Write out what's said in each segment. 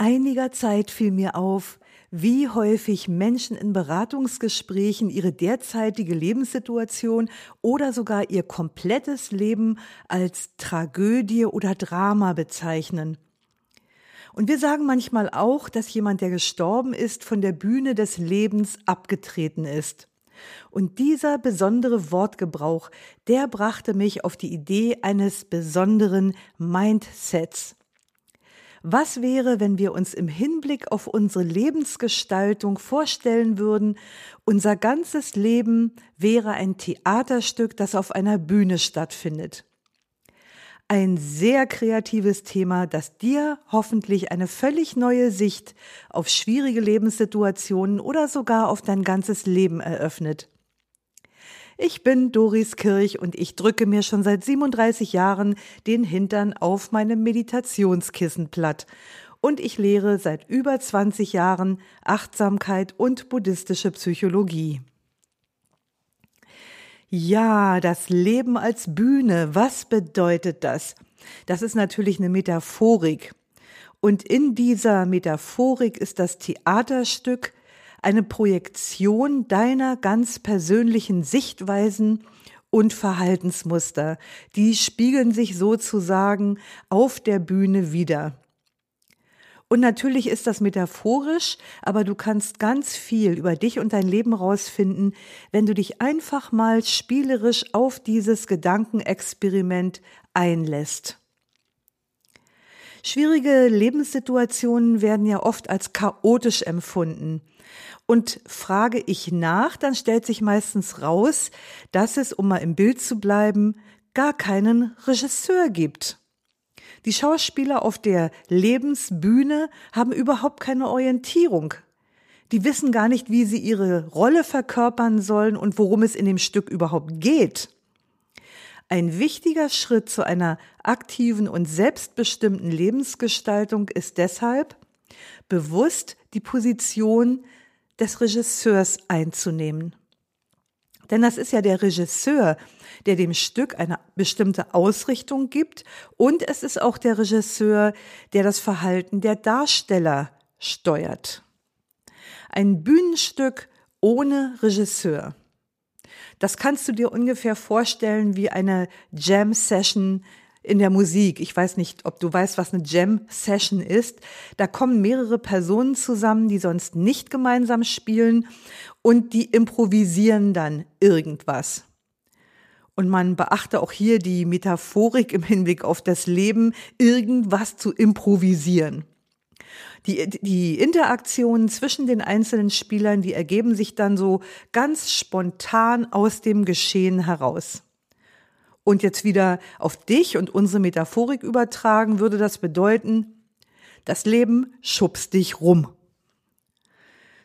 Einiger Zeit fiel mir auf, wie häufig Menschen in Beratungsgesprächen ihre derzeitige Lebenssituation oder sogar ihr komplettes Leben als Tragödie oder Drama bezeichnen. Und wir sagen manchmal auch, dass jemand, der gestorben ist, von der Bühne des Lebens abgetreten ist. Und dieser besondere Wortgebrauch, der brachte mich auf die Idee eines besonderen Mindsets. Was wäre, wenn wir uns im Hinblick auf unsere Lebensgestaltung vorstellen würden, unser ganzes Leben wäre ein Theaterstück, das auf einer Bühne stattfindet? Ein sehr kreatives Thema, das dir hoffentlich eine völlig neue Sicht auf schwierige Lebenssituationen oder sogar auf dein ganzes Leben eröffnet. Ich bin Doris Kirch und ich drücke mir schon seit 37 Jahren den Hintern auf meinem Meditationskissen platt. Und ich lehre seit über 20 Jahren Achtsamkeit und buddhistische Psychologie. Ja, das Leben als Bühne, was bedeutet das? Das ist natürlich eine Metaphorik. Und in dieser Metaphorik ist das Theaterstück eine Projektion deiner ganz persönlichen Sichtweisen und Verhaltensmuster. Die spiegeln sich sozusagen auf der Bühne wieder. Und natürlich ist das metaphorisch, aber du kannst ganz viel über dich und dein Leben rausfinden, wenn du dich einfach mal spielerisch auf dieses Gedankenexperiment einlässt. Schwierige Lebenssituationen werden ja oft als chaotisch empfunden. Und frage ich nach, dann stellt sich meistens raus, dass es, um mal im Bild zu bleiben, gar keinen Regisseur gibt. Die Schauspieler auf der Lebensbühne haben überhaupt keine Orientierung. Die wissen gar nicht, wie sie ihre Rolle verkörpern sollen und worum es in dem Stück überhaupt geht. Ein wichtiger Schritt zu einer aktiven und selbstbestimmten Lebensgestaltung ist deshalb, bewusst die Position des Regisseurs einzunehmen. Denn das ist ja der Regisseur, der dem Stück eine bestimmte Ausrichtung gibt und es ist auch der Regisseur, der das Verhalten der Darsteller steuert. Ein Bühnenstück ohne Regisseur. Das kannst du dir ungefähr vorstellen wie eine Jam-Session in der Musik. Ich weiß nicht, ob du weißt, was eine Jam-Session ist. Da kommen mehrere Personen zusammen, die sonst nicht gemeinsam spielen und die improvisieren dann irgendwas. Und man beachte auch hier die Metaphorik im Hinblick auf das Leben, irgendwas zu improvisieren. Die, die Interaktionen zwischen den einzelnen Spielern, die ergeben sich dann so ganz spontan aus dem Geschehen heraus und jetzt wieder auf dich und unsere Metaphorik übertragen, würde das bedeuten, das Leben schubst dich rum.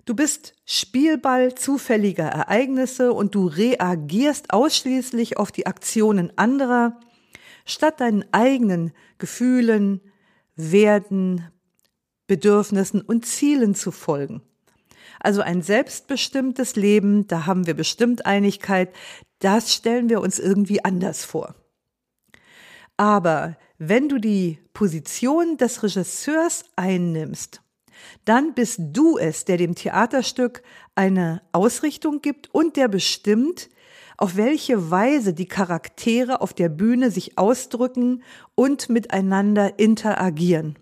Du bist Spielball zufälliger Ereignisse und du reagierst ausschließlich auf die Aktionen anderer, statt deinen eigenen Gefühlen, Werten, Bedürfnissen und Zielen zu folgen. Also ein selbstbestimmtes Leben, da haben wir bestimmt Einigkeit, das stellen wir uns irgendwie anders vor. Aber wenn du die Position des Regisseurs einnimmst, dann bist du es, der dem Theaterstück eine Ausrichtung gibt und der bestimmt, auf welche Weise die Charaktere auf der Bühne sich ausdrücken und miteinander interagieren.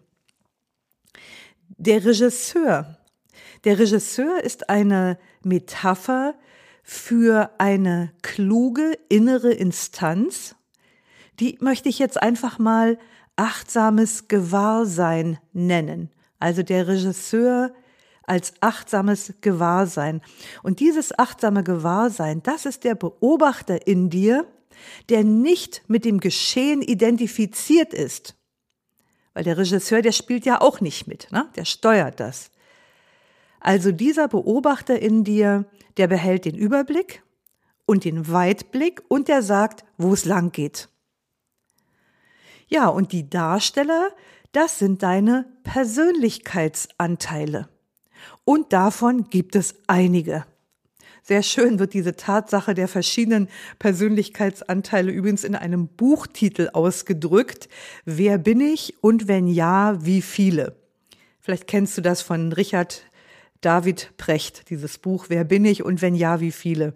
Der Regisseur. Der Regisseur ist eine Metapher für eine kluge innere Instanz, die möchte ich jetzt einfach mal achtsames Gewahrsein nennen. Also der Regisseur als achtsames Gewahrsein. Und dieses achtsame Gewahrsein, das ist der Beobachter in dir, der nicht mit dem Geschehen identifiziert ist. Weil der Regisseur, der spielt ja auch nicht mit, ne? der steuert das. Also dieser Beobachter in dir, der behält den Überblick und den Weitblick und der sagt, wo es lang geht. Ja, und die Darsteller, das sind deine Persönlichkeitsanteile. Und davon gibt es einige. Sehr schön wird diese Tatsache der verschiedenen Persönlichkeitsanteile übrigens in einem Buchtitel ausgedrückt. Wer bin ich und wenn ja, wie viele? Vielleicht kennst du das von Richard David Precht, dieses Buch Wer bin ich und wenn ja, wie viele?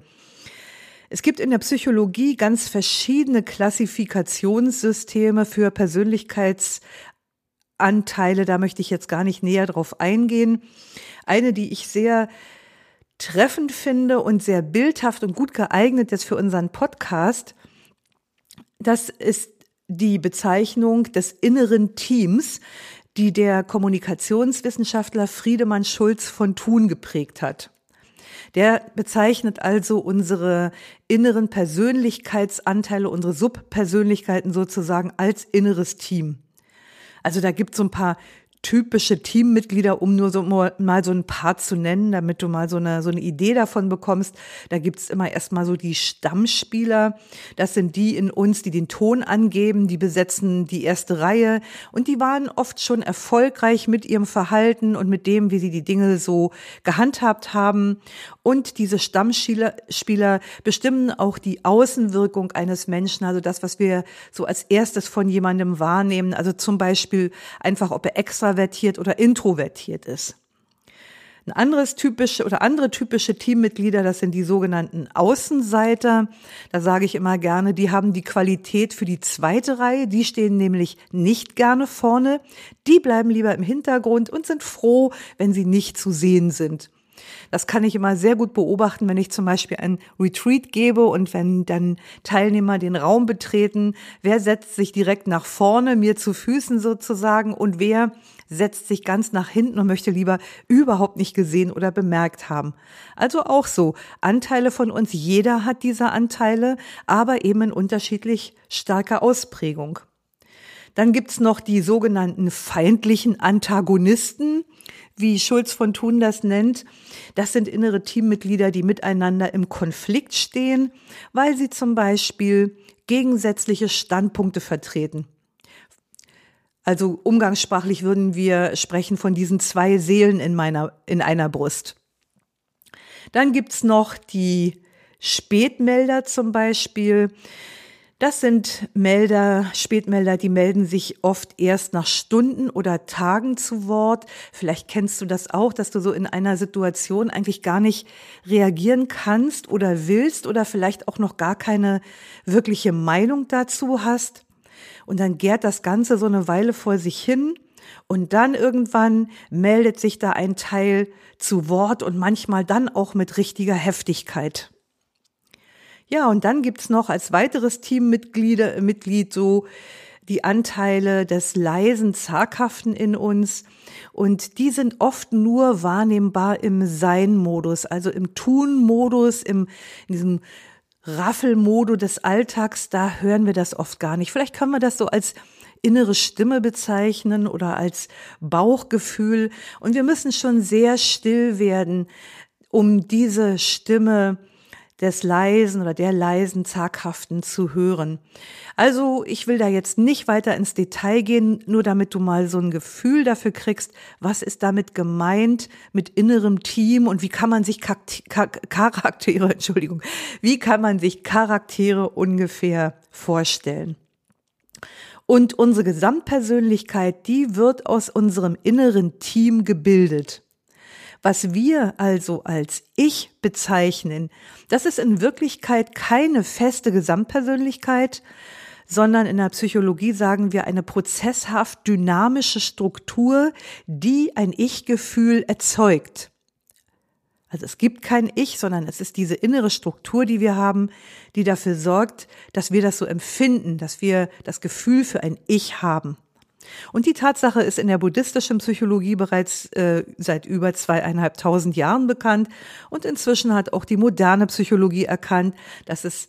Es gibt in der Psychologie ganz verschiedene Klassifikationssysteme für Persönlichkeitsanteile. Da möchte ich jetzt gar nicht näher drauf eingehen. Eine, die ich sehr treffend finde und sehr bildhaft und gut geeignet ist für unseren Podcast, das ist die Bezeichnung des inneren Teams, die der Kommunikationswissenschaftler Friedemann Schulz von Thun geprägt hat. Der bezeichnet also unsere inneren Persönlichkeitsanteile, unsere Subpersönlichkeiten sozusagen als inneres Team. Also da gibt es so ein paar typische Teammitglieder, um nur so mal so ein paar zu nennen, damit du mal so eine, so eine Idee davon bekommst. Da gibt's immer erstmal so die Stammspieler. Das sind die in uns, die den Ton angeben, die besetzen die erste Reihe und die waren oft schon erfolgreich mit ihrem Verhalten und mit dem, wie sie die Dinge so gehandhabt haben. Und diese Stammspieler Spieler bestimmen auch die Außenwirkung eines Menschen, also das, was wir so als erstes von jemandem wahrnehmen. Also zum Beispiel einfach, ob er extra extravertiert oder introvertiert ist. Ein anderes typische oder andere typische Teammitglieder, das sind die sogenannten Außenseiter. Da sage ich immer gerne, die haben die Qualität für die zweite Reihe. Die stehen nämlich nicht gerne vorne. Die bleiben lieber im Hintergrund und sind froh, wenn sie nicht zu sehen sind. Das kann ich immer sehr gut beobachten, wenn ich zum Beispiel ein Retreat gebe und wenn dann Teilnehmer den Raum betreten. Wer setzt sich direkt nach vorne, mir zu Füßen sozusagen und wer setzt sich ganz nach hinten und möchte lieber überhaupt nicht gesehen oder bemerkt haben. Also auch so, Anteile von uns, jeder hat diese Anteile, aber eben in unterschiedlich starker Ausprägung. Dann gibt's noch die sogenannten feindlichen Antagonisten wie Schulz von Thun das nennt, das sind innere Teammitglieder, die miteinander im Konflikt stehen, weil sie zum Beispiel gegensätzliche Standpunkte vertreten. Also umgangssprachlich würden wir sprechen von diesen zwei Seelen in meiner, in einer Brust. Dann gibt's noch die Spätmelder zum Beispiel. Das sind Melder, Spätmelder, die melden sich oft erst nach Stunden oder Tagen zu Wort. Vielleicht kennst du das auch, dass du so in einer Situation eigentlich gar nicht reagieren kannst oder willst oder vielleicht auch noch gar keine wirkliche Meinung dazu hast. Und dann gärt das Ganze so eine Weile vor sich hin. Und dann irgendwann meldet sich da ein Teil zu Wort und manchmal dann auch mit richtiger Heftigkeit. Ja, und dann gibt's noch als weiteres Teammitglied äh, Mitglied so die Anteile des leisen, zaghaften in uns. Und die sind oft nur wahrnehmbar im Sein-Modus, also im Tun-Modus, in diesem Raffelmodus des Alltags, da hören wir das oft gar nicht. Vielleicht können wir das so als innere Stimme bezeichnen oder als Bauchgefühl. Und wir müssen schon sehr still werden, um diese Stimme des leisen oder der leisen Zaghaften zu hören. Also ich will da jetzt nicht weiter ins Detail gehen, nur damit du mal so ein Gefühl dafür kriegst, was ist damit gemeint mit innerem Team und wie kann man sich Charaktere, Entschuldigung, wie kann man sich Charaktere ungefähr vorstellen. Und unsere Gesamtpersönlichkeit, die wird aus unserem inneren Team gebildet. Was wir also als Ich bezeichnen, das ist in Wirklichkeit keine feste Gesamtpersönlichkeit, sondern in der Psychologie sagen wir eine prozesshaft dynamische Struktur, die ein Ich-Gefühl erzeugt. Also es gibt kein Ich, sondern es ist diese innere Struktur, die wir haben, die dafür sorgt, dass wir das so empfinden, dass wir das Gefühl für ein Ich haben. Und die Tatsache ist in der buddhistischen Psychologie bereits äh, seit über zweieinhalbtausend Jahren bekannt und inzwischen hat auch die moderne Psychologie erkannt, dass es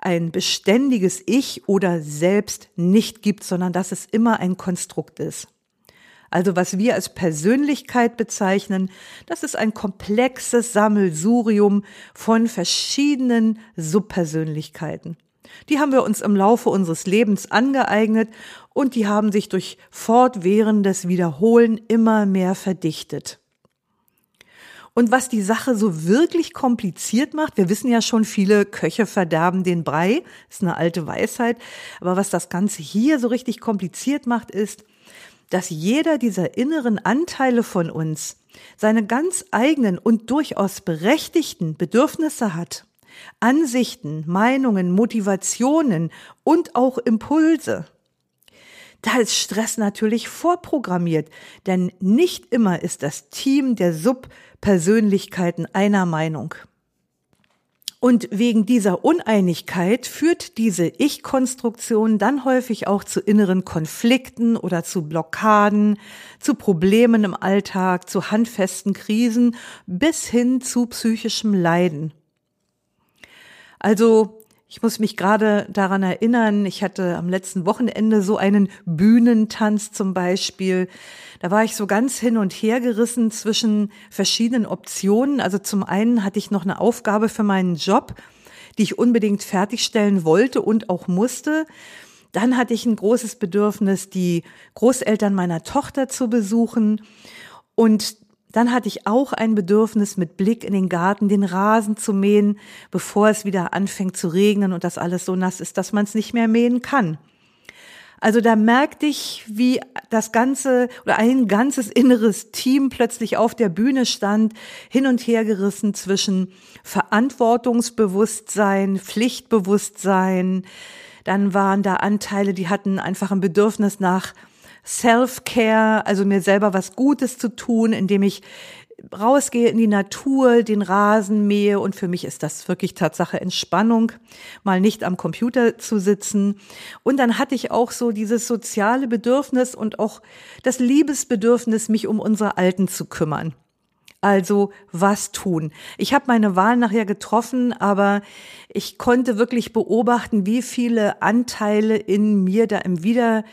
ein beständiges Ich oder Selbst nicht gibt, sondern dass es immer ein Konstrukt ist. Also was wir als Persönlichkeit bezeichnen, das ist ein komplexes Sammelsurium von verschiedenen Subpersönlichkeiten. Die haben wir uns im Laufe unseres Lebens angeeignet und die haben sich durch fortwährendes Wiederholen immer mehr verdichtet. Und was die Sache so wirklich kompliziert macht, wir wissen ja schon, viele Köche verderben den Brei, ist eine alte Weisheit, aber was das Ganze hier so richtig kompliziert macht, ist, dass jeder dieser inneren Anteile von uns seine ganz eigenen und durchaus berechtigten Bedürfnisse hat. Ansichten, Meinungen, Motivationen und auch Impulse. Da ist Stress natürlich vorprogrammiert, denn nicht immer ist das Team der Subpersönlichkeiten einer Meinung. Und wegen dieser Uneinigkeit führt diese Ich-Konstruktion dann häufig auch zu inneren Konflikten oder zu Blockaden, zu Problemen im Alltag, zu handfesten Krisen bis hin zu psychischem Leiden. Also ich muss mich gerade daran erinnern, ich hatte am letzten Wochenende so einen Bühnentanz zum Beispiel. Da war ich so ganz hin und her gerissen zwischen verschiedenen Optionen. Also zum einen hatte ich noch eine Aufgabe für meinen Job, die ich unbedingt fertigstellen wollte und auch musste. Dann hatte ich ein großes Bedürfnis, die Großeltern meiner Tochter zu besuchen. Und dann hatte ich auch ein Bedürfnis, mit Blick in den Garten den Rasen zu mähen, bevor es wieder anfängt zu regnen und das alles so nass ist, dass man es nicht mehr mähen kann. Also da merkte ich, wie das ganze oder ein ganzes inneres Team plötzlich auf der Bühne stand, hin und her gerissen zwischen Verantwortungsbewusstsein, Pflichtbewusstsein. Dann waren da Anteile, die hatten einfach ein Bedürfnis nach Self-Care, also mir selber was Gutes zu tun, indem ich rausgehe in die Natur, den Rasen mähe und für mich ist das wirklich Tatsache Entspannung, mal nicht am Computer zu sitzen. Und dann hatte ich auch so dieses soziale Bedürfnis und auch das Liebesbedürfnis, mich um unsere Alten zu kümmern. Also was tun? Ich habe meine Wahl nachher getroffen, aber ich konnte wirklich beobachten, wie viele Anteile in mir da im Wider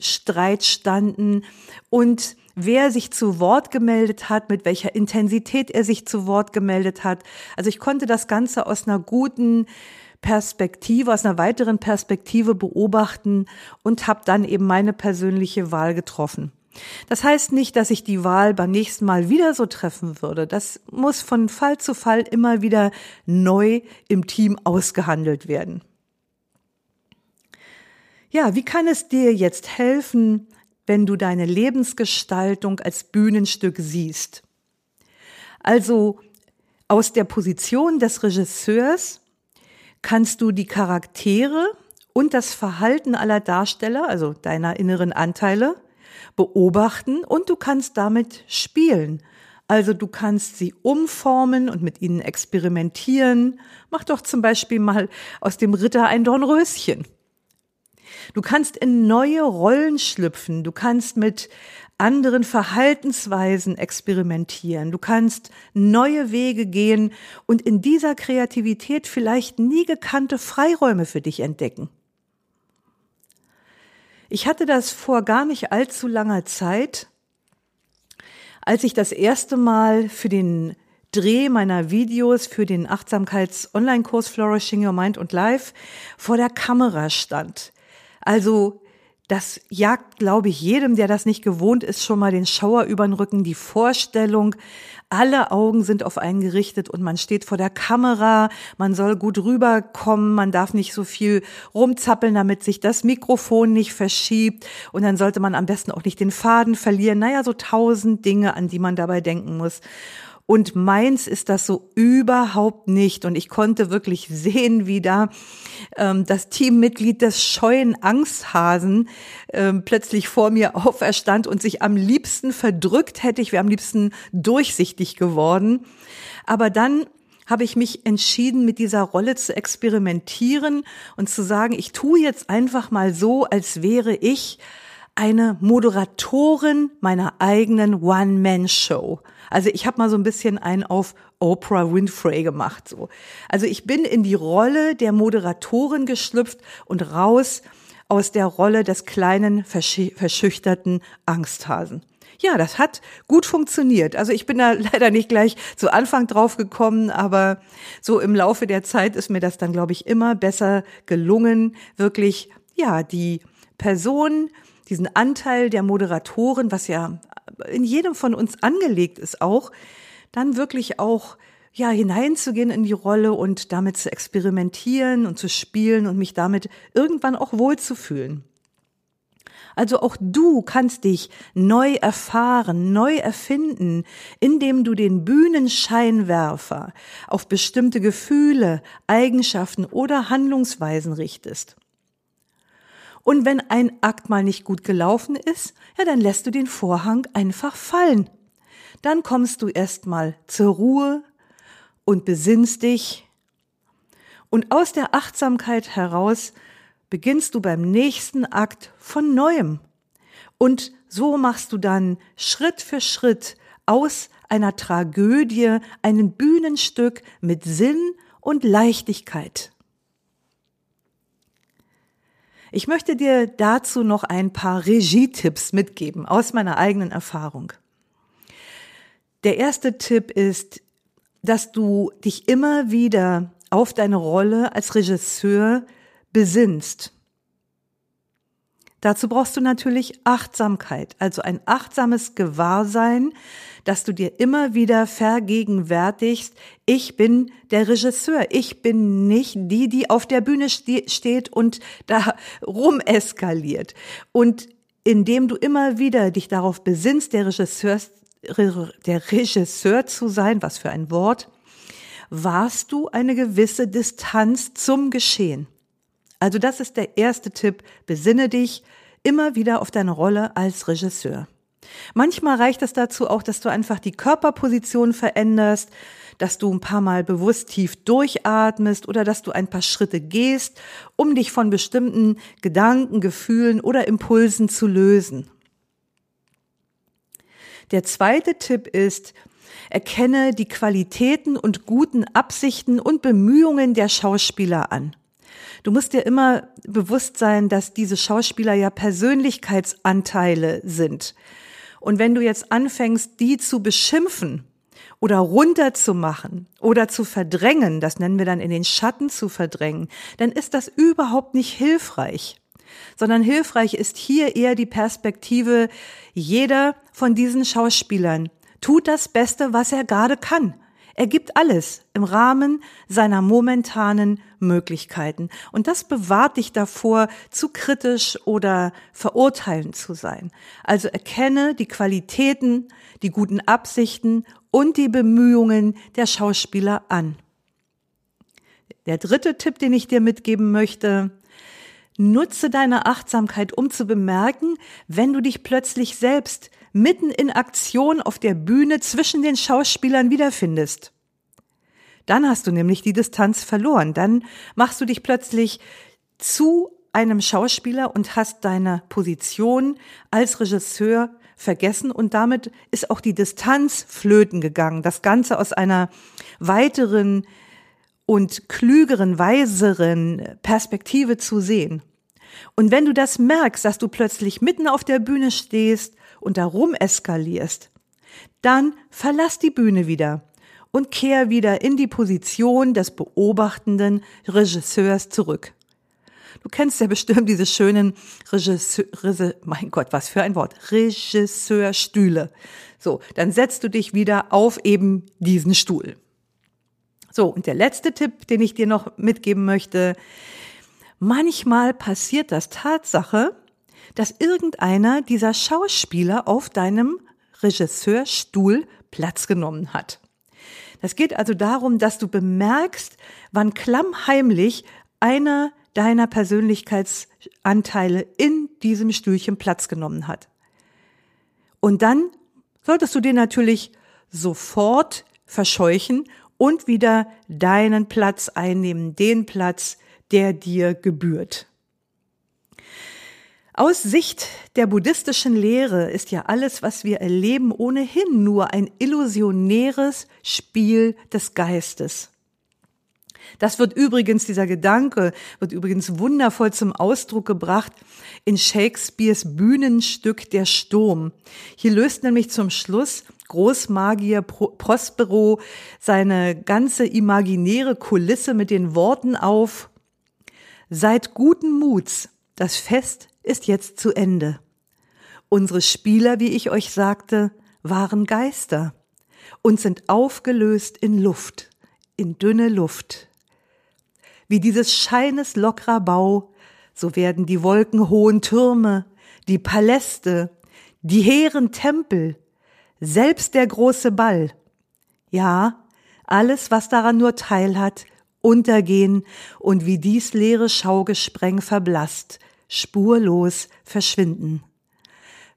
Streit standen und wer sich zu Wort gemeldet hat, mit welcher Intensität er sich zu Wort gemeldet hat. Also ich konnte das Ganze aus einer guten Perspektive, aus einer weiteren Perspektive beobachten und habe dann eben meine persönliche Wahl getroffen. Das heißt nicht, dass ich die Wahl beim nächsten Mal wieder so treffen würde. Das muss von Fall zu Fall immer wieder neu im Team ausgehandelt werden. Ja, wie kann es dir jetzt helfen, wenn du deine Lebensgestaltung als Bühnenstück siehst? Also aus der Position des Regisseurs kannst du die Charaktere und das Verhalten aller Darsteller, also deiner inneren Anteile, beobachten und du kannst damit spielen. Also du kannst sie umformen und mit ihnen experimentieren. Mach doch zum Beispiel mal aus dem Ritter ein Dornröschen. Du kannst in neue Rollen schlüpfen. Du kannst mit anderen Verhaltensweisen experimentieren. Du kannst neue Wege gehen und in dieser Kreativität vielleicht nie gekannte Freiräume für dich entdecken. Ich hatte das vor gar nicht allzu langer Zeit, als ich das erste Mal für den Dreh meiner Videos für den Achtsamkeits-Online-Kurs Flourishing Your Mind und Life vor der Kamera stand. Also das jagt, glaube ich, jedem, der das nicht gewohnt ist, schon mal den Schauer über den Rücken, die Vorstellung, alle Augen sind auf einen gerichtet und man steht vor der Kamera, man soll gut rüberkommen, man darf nicht so viel rumzappeln, damit sich das Mikrofon nicht verschiebt und dann sollte man am besten auch nicht den Faden verlieren. Naja, so tausend Dinge, an die man dabei denken muss. Und meins ist das so überhaupt nicht. Und ich konnte wirklich sehen, wie da ähm, das Teammitglied des scheuen Angsthasen ähm, plötzlich vor mir auferstand und sich am liebsten verdrückt hätte. Ich wäre am liebsten durchsichtig geworden. Aber dann habe ich mich entschieden, mit dieser Rolle zu experimentieren und zu sagen, ich tue jetzt einfach mal so, als wäre ich eine Moderatorin meiner eigenen One-Man-Show. Also ich habe mal so ein bisschen einen auf Oprah Winfrey gemacht. So. Also ich bin in die Rolle der Moderatorin geschlüpft und raus aus der Rolle des kleinen, verschüchterten Angsthasen. ja, das hat gut funktioniert. Also ich bin da leider nicht gleich zu Anfang drauf gekommen, aber so im Laufe der Zeit ist mir das dann, glaube ich, immer besser gelungen, wirklich, ja, die Person, diesen Anteil der Moderatoren, was ja in jedem von uns angelegt ist auch, dann wirklich auch ja, hineinzugehen in die Rolle und damit zu experimentieren und zu spielen und mich damit irgendwann auch wohlzufühlen. Also auch du kannst dich neu erfahren, neu erfinden, indem du den Bühnenscheinwerfer auf bestimmte Gefühle, Eigenschaften oder Handlungsweisen richtest. Und wenn ein Akt mal nicht gut gelaufen ist, ja, dann lässt du den Vorhang einfach fallen. Dann kommst du erstmal zur Ruhe und besinnst dich. Und aus der Achtsamkeit heraus beginnst du beim nächsten Akt von neuem. Und so machst du dann Schritt für Schritt aus einer Tragödie ein Bühnenstück mit Sinn und Leichtigkeit. Ich möchte dir dazu noch ein paar Regietipps mitgeben aus meiner eigenen Erfahrung. Der erste Tipp ist, dass du dich immer wieder auf deine Rolle als Regisseur besinnst. Dazu brauchst du natürlich Achtsamkeit, also ein achtsames Gewahrsein, dass du dir immer wieder vergegenwärtigst, ich bin der Regisseur, ich bin nicht die, die auf der Bühne steht und da rumeskaliert. Und indem du immer wieder dich darauf besinnst, der Regisseur, der Regisseur zu sein, was für ein Wort, warst du eine gewisse Distanz zum Geschehen. Also das ist der erste Tipp. Besinne dich immer wieder auf deine Rolle als Regisseur. Manchmal reicht es dazu auch, dass du einfach die Körperposition veränderst, dass du ein paar Mal bewusst tief durchatmest oder dass du ein paar Schritte gehst, um dich von bestimmten Gedanken, Gefühlen oder Impulsen zu lösen. Der zweite Tipp ist, erkenne die Qualitäten und guten Absichten und Bemühungen der Schauspieler an. Du musst dir immer bewusst sein, dass diese Schauspieler ja Persönlichkeitsanteile sind. Und wenn du jetzt anfängst, die zu beschimpfen oder runterzumachen oder zu verdrängen, das nennen wir dann in den Schatten zu verdrängen, dann ist das überhaupt nicht hilfreich sondern hilfreich ist hier eher die Perspektive, jeder von diesen Schauspielern tut das Beste, was er gerade kann. Er gibt alles im Rahmen seiner momentanen Möglichkeiten. Und das bewahrt dich davor, zu kritisch oder verurteilend zu sein. Also erkenne die Qualitäten, die guten Absichten und die Bemühungen der Schauspieler an. Der dritte Tipp, den ich dir mitgeben möchte, nutze deine Achtsamkeit, um zu bemerken, wenn du dich plötzlich selbst mitten in Aktion auf der Bühne zwischen den Schauspielern wiederfindest. Dann hast du nämlich die Distanz verloren. Dann machst du dich plötzlich zu einem Schauspieler und hast deine Position als Regisseur vergessen und damit ist auch die Distanz flöten gegangen. Das Ganze aus einer weiteren und klügeren, weiseren Perspektive zu sehen. Und wenn du das merkst, dass du plötzlich mitten auf der Bühne stehst und darum eskalierst, dann verlass die Bühne wieder und kehr wieder in die Position des beobachtenden Regisseurs zurück. Du kennst ja bestimmt diese schönen Regisseur, mein Gott, was für ein Wort, Regisseurstühle. So, dann setzt du dich wieder auf eben diesen Stuhl. So, und der letzte Tipp, den ich dir noch mitgeben möchte, manchmal passiert das Tatsache, dass irgendeiner dieser Schauspieler auf deinem Regisseurstuhl Platz genommen hat. Das geht also darum, dass du bemerkst, wann klammheimlich einer deiner Persönlichkeitsanteile in diesem Stühlchen Platz genommen hat. Und dann solltest du den natürlich sofort verscheuchen und wieder deinen Platz einnehmen, den Platz, der dir gebührt. Aus Sicht der buddhistischen Lehre ist ja alles, was wir erleben, ohnehin nur ein illusionäres Spiel des Geistes. Das wird übrigens, dieser Gedanke wird übrigens wundervoll zum Ausdruck gebracht in Shakespeares Bühnenstück Der Sturm. Hier löst nämlich zum Schluss Großmagier Prospero seine ganze imaginäre Kulisse mit den Worten auf, Seid guten Muts, das Fest ist jetzt zu Ende. Unsere Spieler, wie ich euch sagte, waren Geister und sind aufgelöst in Luft, in dünne Luft. Wie dieses Scheines lockerer Bau, so werden die wolkenhohen Türme, die Paläste, die hehren Tempel, selbst der große Ball, ja, alles, was daran nur teil hat, untergehen und wie dies leere Schaugespreng verblasst, spurlos verschwinden.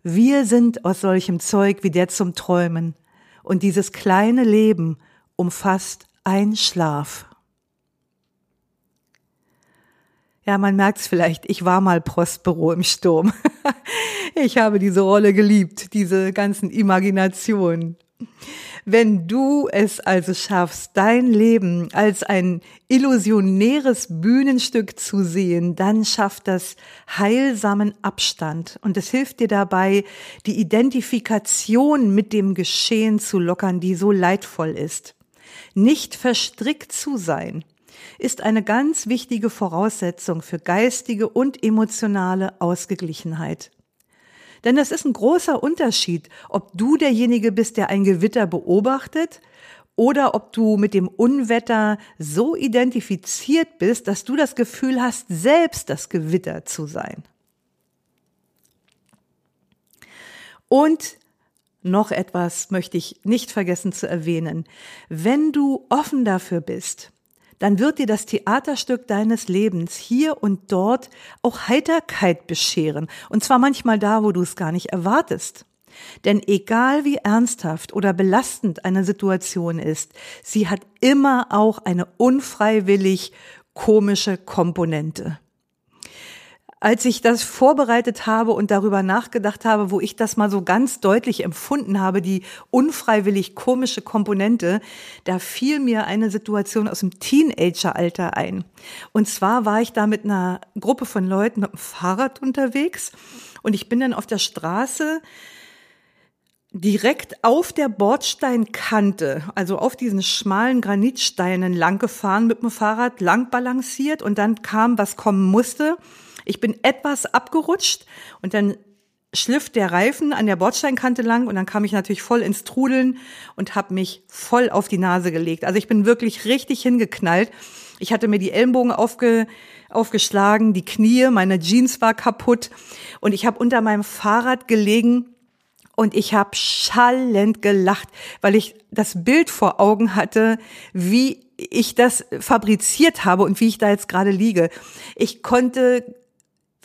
Wir sind aus solchem Zeug wie der zum Träumen, und dieses kleine Leben umfasst ein Schlaf. Ja, man merkt's vielleicht, ich war mal Prospero im Sturm. ich habe diese Rolle geliebt, diese ganzen Imaginationen. Wenn du es also schaffst, dein Leben als ein illusionäres Bühnenstück zu sehen, dann schafft das heilsamen Abstand und es hilft dir dabei, die Identifikation mit dem Geschehen zu lockern, die so leidvoll ist. Nicht verstrickt zu sein ist eine ganz wichtige Voraussetzung für geistige und emotionale Ausgeglichenheit. Denn es ist ein großer Unterschied, ob du derjenige bist, der ein Gewitter beobachtet oder ob du mit dem Unwetter so identifiziert bist, dass du das Gefühl hast, selbst das Gewitter zu sein. Und noch etwas möchte ich nicht vergessen zu erwähnen. Wenn du offen dafür bist, dann wird dir das Theaterstück deines Lebens hier und dort auch Heiterkeit bescheren. Und zwar manchmal da, wo du es gar nicht erwartest. Denn egal wie ernsthaft oder belastend eine Situation ist, sie hat immer auch eine unfreiwillig komische Komponente als ich das vorbereitet habe und darüber nachgedacht habe, wo ich das mal so ganz deutlich empfunden habe, die unfreiwillig komische Komponente, da fiel mir eine Situation aus dem Teenageralter ein. Und zwar war ich da mit einer Gruppe von Leuten mit dem Fahrrad unterwegs und ich bin dann auf der Straße direkt auf der Bordsteinkante, also auf diesen schmalen Granitsteinen lang gefahren mit dem Fahrrad, lang balanciert und dann kam, was kommen musste. Ich bin etwas abgerutscht und dann schliff der Reifen an der Bordsteinkante lang und dann kam ich natürlich voll ins Trudeln und habe mich voll auf die Nase gelegt. Also ich bin wirklich richtig hingeknallt. Ich hatte mir die Ellenbogen aufge, aufgeschlagen, die Knie, meine Jeans war kaputt und ich habe unter meinem Fahrrad gelegen und ich habe schallend gelacht, weil ich das Bild vor Augen hatte, wie ich das fabriziert habe und wie ich da jetzt gerade liege. Ich konnte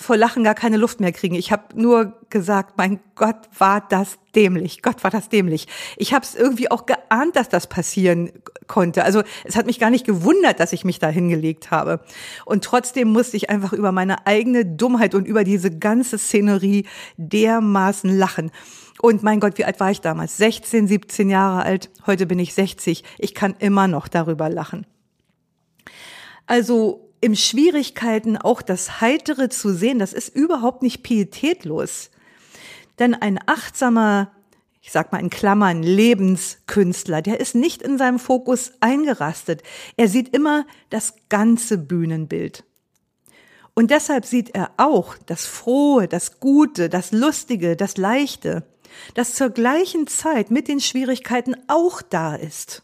vor Lachen gar keine Luft mehr kriegen. Ich habe nur gesagt, mein Gott, war das dämlich. Gott, war das dämlich. Ich habe es irgendwie auch geahnt, dass das passieren konnte. Also es hat mich gar nicht gewundert, dass ich mich da hingelegt habe. Und trotzdem musste ich einfach über meine eigene Dummheit und über diese ganze Szenerie dermaßen lachen. Und mein Gott, wie alt war ich damals? 16, 17 Jahre alt. Heute bin ich 60. Ich kann immer noch darüber lachen. Also im Schwierigkeiten auch das Heitere zu sehen, das ist überhaupt nicht pietätlos. Denn ein achtsamer, ich sag mal in Klammern, Lebenskünstler, der ist nicht in seinem Fokus eingerastet. Er sieht immer das ganze Bühnenbild. Und deshalb sieht er auch das Frohe, das Gute, das Lustige, das Leichte, das zur gleichen Zeit mit den Schwierigkeiten auch da ist.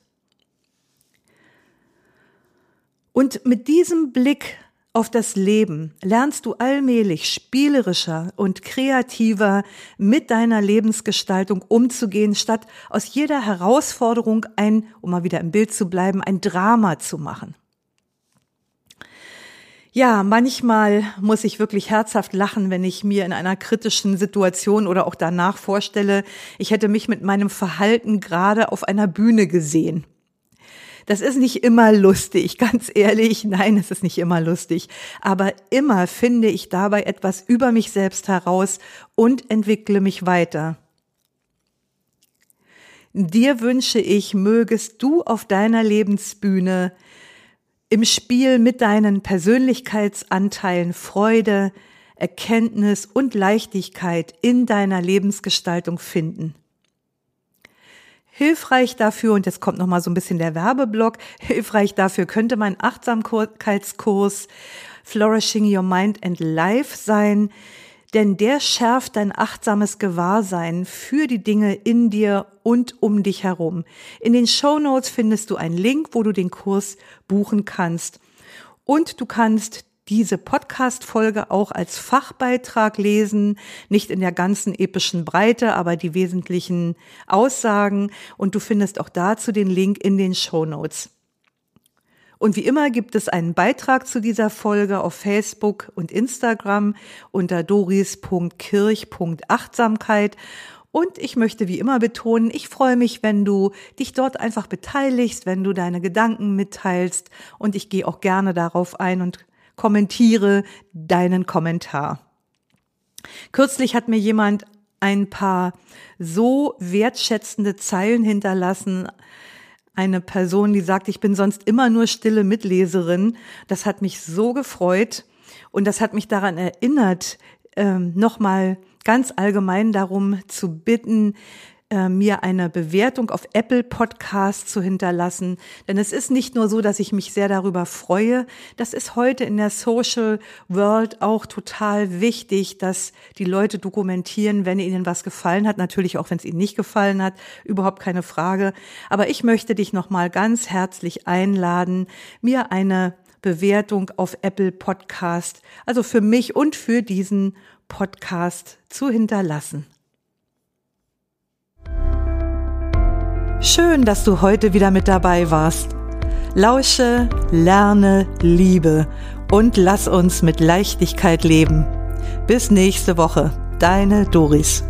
Und mit diesem Blick auf das Leben lernst du allmählich spielerischer und kreativer mit deiner Lebensgestaltung umzugehen, statt aus jeder Herausforderung ein, um mal wieder im Bild zu bleiben, ein Drama zu machen. Ja, manchmal muss ich wirklich herzhaft lachen, wenn ich mir in einer kritischen Situation oder auch danach vorstelle, ich hätte mich mit meinem Verhalten gerade auf einer Bühne gesehen. Das ist nicht immer lustig, ganz ehrlich. Nein, es ist nicht immer lustig. Aber immer finde ich dabei etwas über mich selbst heraus und entwickle mich weiter. Dir wünsche ich, mögest du auf deiner Lebensbühne im Spiel mit deinen Persönlichkeitsanteilen Freude, Erkenntnis und Leichtigkeit in deiner Lebensgestaltung finden. Hilfreich dafür, und jetzt kommt nochmal so ein bisschen der Werbeblock, hilfreich dafür könnte mein Achtsamkeitskurs Flourishing Your Mind and Life sein, denn der schärft dein achtsames Gewahrsein für die Dinge in dir und um dich herum. In den Show Notes findest du einen Link, wo du den Kurs buchen kannst. Und du kannst diese Podcast-Folge auch als Fachbeitrag lesen, nicht in der ganzen epischen Breite, aber die wesentlichen Aussagen. Und du findest auch dazu den Link in den Show Notes. Und wie immer gibt es einen Beitrag zu dieser Folge auf Facebook und Instagram unter doris.kirch.achtsamkeit. Und ich möchte wie immer betonen, ich freue mich, wenn du dich dort einfach beteiligst, wenn du deine Gedanken mitteilst. Und ich gehe auch gerne darauf ein und kommentiere deinen Kommentar. Kürzlich hat mir jemand ein paar so wertschätzende Zeilen hinterlassen eine Person, die sagt, ich bin sonst immer nur stille Mitleserin. Das hat mich so gefreut und das hat mich daran erinnert, ähm, nochmal ganz allgemein darum zu bitten, äh, mir eine Bewertung auf Apple Podcast zu hinterlassen. Denn es ist nicht nur so, dass ich mich sehr darüber freue. Das ist heute in der Social World auch total wichtig, dass die Leute dokumentieren, wenn ihnen was gefallen hat. Natürlich auch, wenn es ihnen nicht gefallen hat. Überhaupt keine Frage. Aber ich möchte dich nochmal ganz herzlich einladen, mir eine Bewertung auf Apple Podcast, also für mich und für diesen Podcast zu hinterlassen. Schön, dass du heute wieder mit dabei warst. Lausche, lerne, liebe und lass uns mit Leichtigkeit leben. Bis nächste Woche, deine Doris.